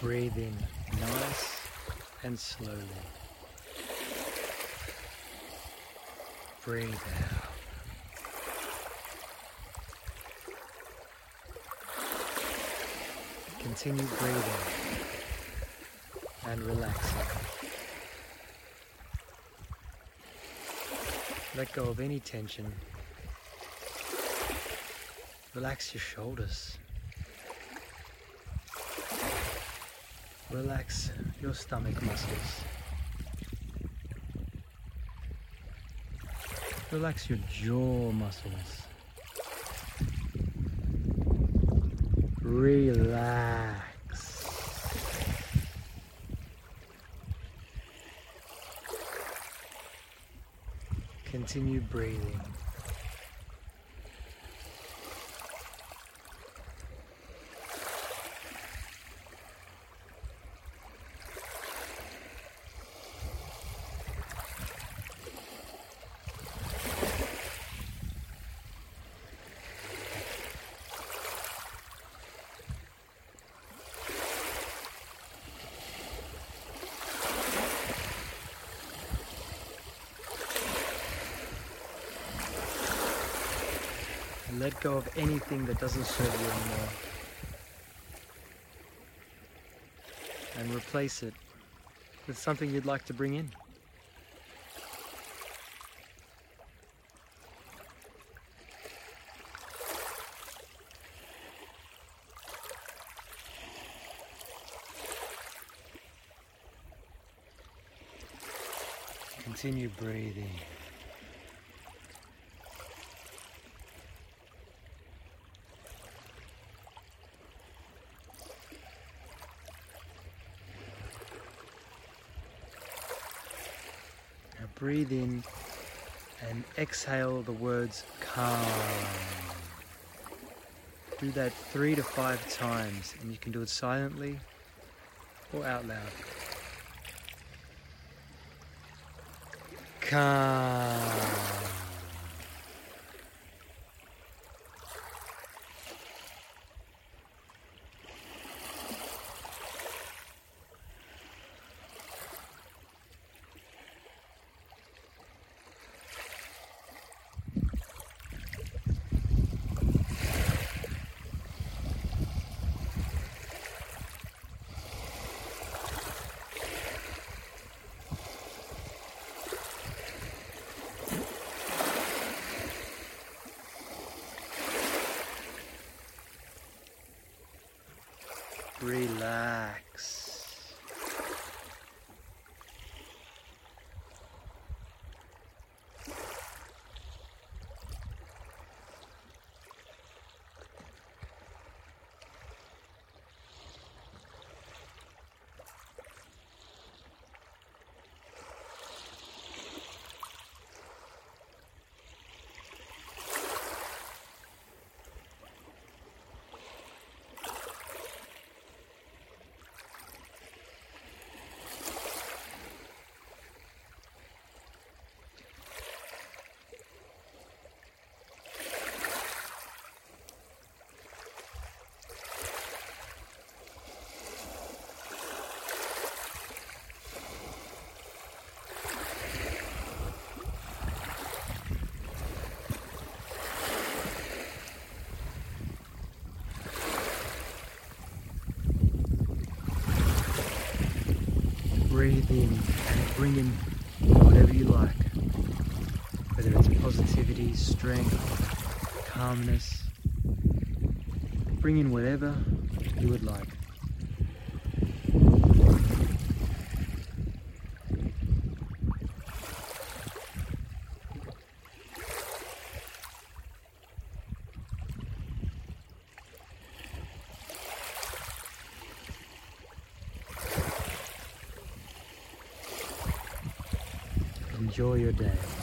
Breathe in nice and slowly. Breathe out. Continue breathing and relaxing. Let go of any tension. Relax your shoulders. Relax your stomach muscles. Relax your jaw muscles. Relax. Continue breathing. Let go of anything that doesn't serve you anymore. And replace it with something you'd like to bring in. Continue breathing. Breathe in and exhale the words calm. Do that three to five times, and you can do it silently or out loud. Calm. Relax. Breathe in and bring in whatever you like. Whether it's positivity, strength, calmness. Bring in whatever you would like. Enjoy your day.